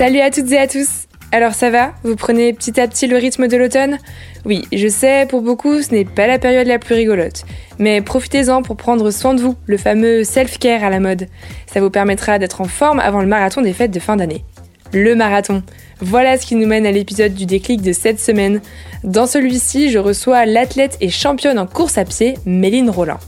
Salut à toutes et à tous Alors ça va? Vous prenez petit à petit le rythme de l'automne? Oui, je sais, pour beaucoup, ce n'est pas la période la plus rigolote. Mais profitez-en pour prendre soin de vous, le fameux self-care à la mode. Ça vous permettra d'être en forme avant le marathon des fêtes de fin d'année. Le marathon. Voilà ce qui nous mène à l'épisode du déclic de cette semaine. Dans celui-ci, je reçois l'athlète et championne en course à pied, Méline Rollin.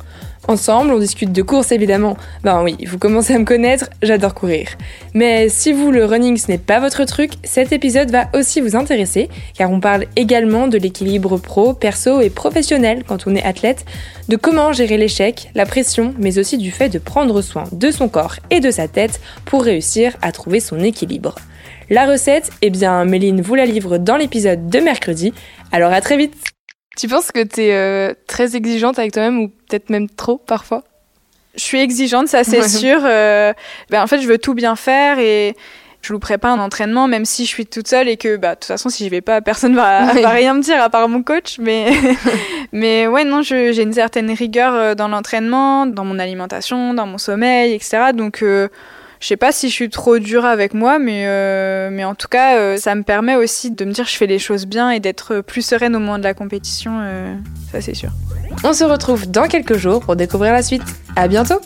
Ensemble, on discute de course évidemment. Ben oui, vous commencez à me connaître, j'adore courir. Mais si vous, le running, ce n'est pas votre truc, cet épisode va aussi vous intéresser, car on parle également de l'équilibre pro, perso et professionnel quand on est athlète, de comment gérer l'échec, la pression, mais aussi du fait de prendre soin de son corps et de sa tête pour réussir à trouver son équilibre. La recette, eh bien, Méline vous la livre dans l'épisode de mercredi, alors à très vite tu penses que tu es euh, très exigeante avec toi-même ou peut-être même trop parfois? Je suis exigeante, ça c'est sûr. Euh, ben, en fait, je veux tout bien faire et je louperai pas un entraînement, même si je suis toute seule et que, bah, de toute façon, si je vais pas, personne va, va rien me dire à part mon coach. Mais, mais ouais, non, j'ai une certaine rigueur euh, dans l'entraînement, dans mon alimentation, dans mon sommeil, etc. Donc, je sais pas si je suis trop dure avec moi, mais, euh, en tout cas, euh, ça me permet aussi de me dire que je fais les choses bien et d'être plus sereine au moment de la compétition. Euh, ça, c'est sûr. On se retrouve dans quelques jours pour découvrir la suite. À bientôt!